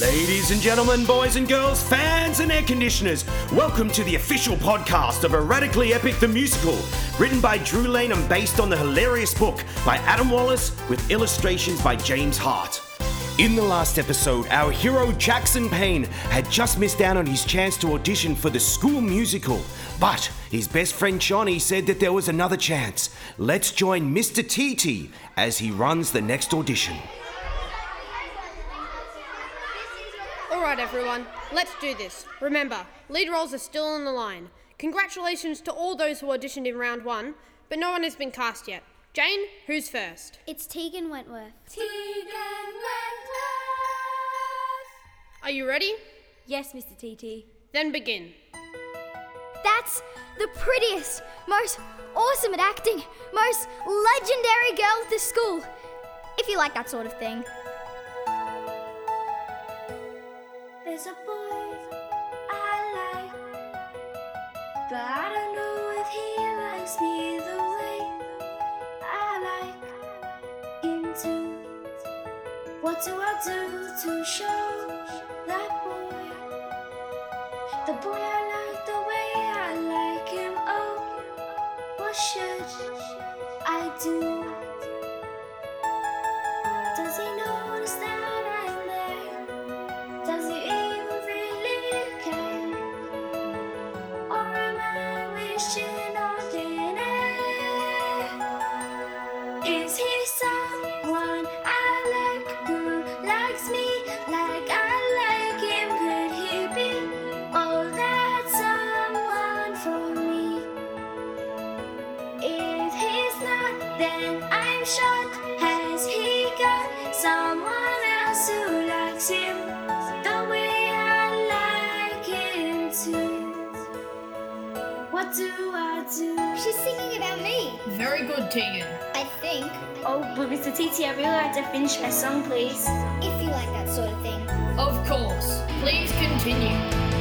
Ladies and gentlemen, boys and girls, fans and air conditioners, welcome to the official podcast of Erratically Epic the Musical, written by Drew Lane and based on the hilarious book by Adam Wallace with illustrations by James Hart. In the last episode, our hero Jackson Payne had just missed out on his chance to audition for the school musical, but his best friend Johnny said that there was another chance. Let's join Mr. TT as he runs the next audition. Right, everyone, let's do this. Remember, lead roles are still on the line. Congratulations to all those who auditioned in round one, but no one has been cast yet. Jane, who's first? It's Tegan Wentworth. Tegan Wentworth. Are you ready? Yes, Mr. TT. Then begin. That's the prettiest, most awesome at acting, most legendary girl at the school. If you like that sort of thing. But I don't know if he likes me the way I like him to. What do I do to show that boy? The boy I like, the way I like him. Oh, what should I do? Then I'm shocked. Has he got someone else who likes him the way I like him too? What do I do? She's singing about me, Very good, Tegan. I think. Oh, but Mr. TT, I really like to finish my song, please. If you like that sort of thing. Of course. Please continue.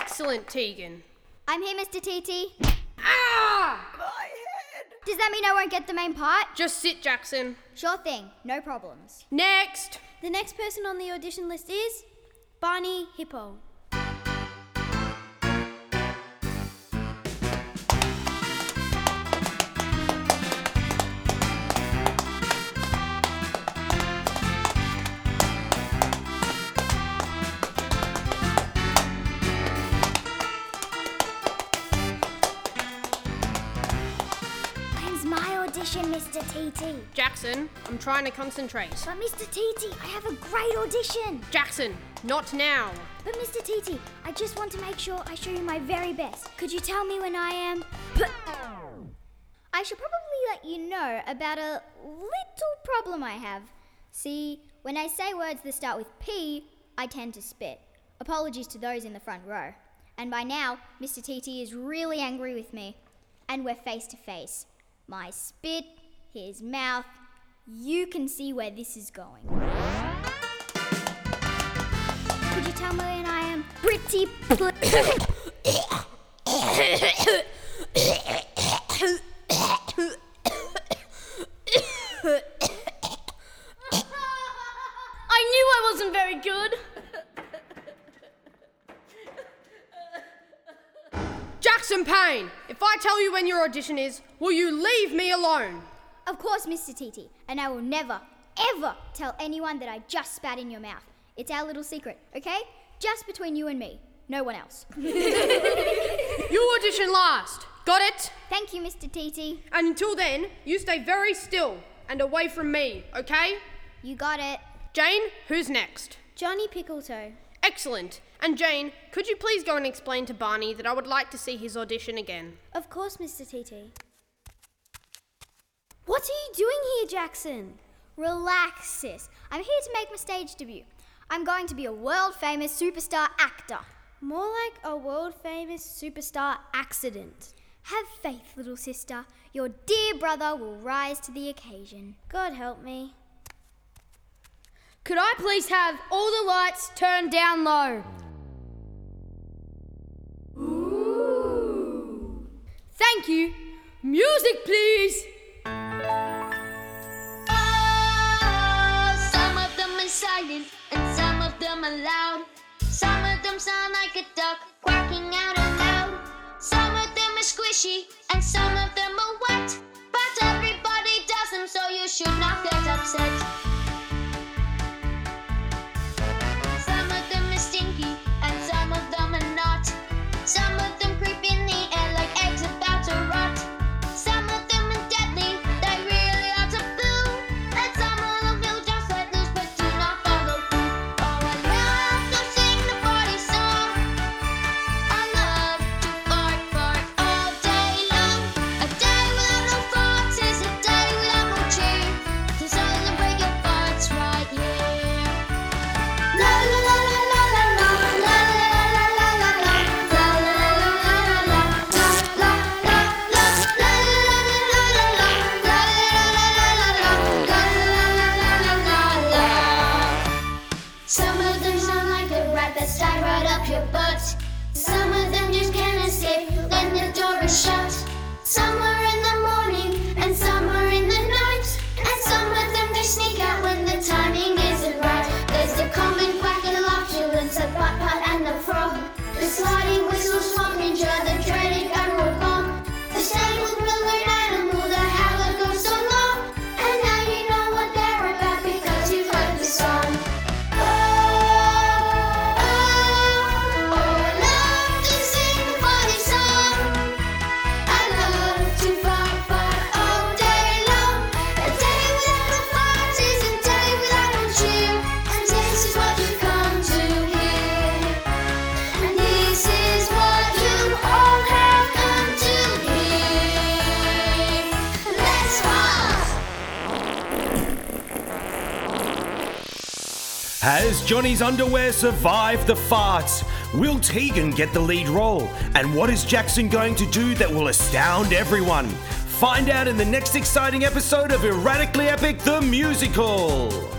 Excellent, Tegan. I'm here, Mr. TT. Ah! My head! Does that mean I won't get the main part? Just sit, Jackson. Sure thing, no problems. Next. The next person on the audition list is Barney Hippo. Audition, Mr. TT? Jackson, I'm trying to concentrate. But Mr. TT, I have a great audition. Jackson, not now. But Mr. TT, I just want to make sure I show you my very best. Could you tell me when I am? I should probably let you know about a little problem I have. See, when I say words that start with P, I tend to spit. Apologies to those in the front row. And by now, Mr. TT is really angry with me. And we're face to face. My spit, his mouth. You can see where this is going. Could you tell me when I am pretty I knew I wasn't very good. Jackson Payne, if I tell you when your audition is, will you leave me alone? Of course, Mr. TT, and I will never, ever tell anyone that I just spat in your mouth. It's our little secret, okay? Just between you and me, no one else. You audition last. Got it? Thank you, Mr. TT. And until then, you stay very still and away from me, okay? You got it. Jane, who's next? Johnny Pickletoe. Excellent. And Jane, could you please go and explain to Barney that I would like to see his audition again? Of course, Mr. TT. What are you doing here, Jackson? Relax, sis. I'm here to make my stage debut. I'm going to be a world famous superstar actor. More like a world famous superstar accident. Have faith, little sister. Your dear brother will rise to the occasion. God help me. Could I please have all the lights turned down low? Thank you. Music, please. Oh, some of them are silent and some of them are loud. Some of them sound like a duck quacking out aloud. Some of them are squishy and some of them are wet. But everybody does them, so you should not get upset. Has Johnny's underwear survived the farts? Will Tegan get the lead role? And what is Jackson going to do that will astound everyone? Find out in the next exciting episode of Erratically Epic the Musical.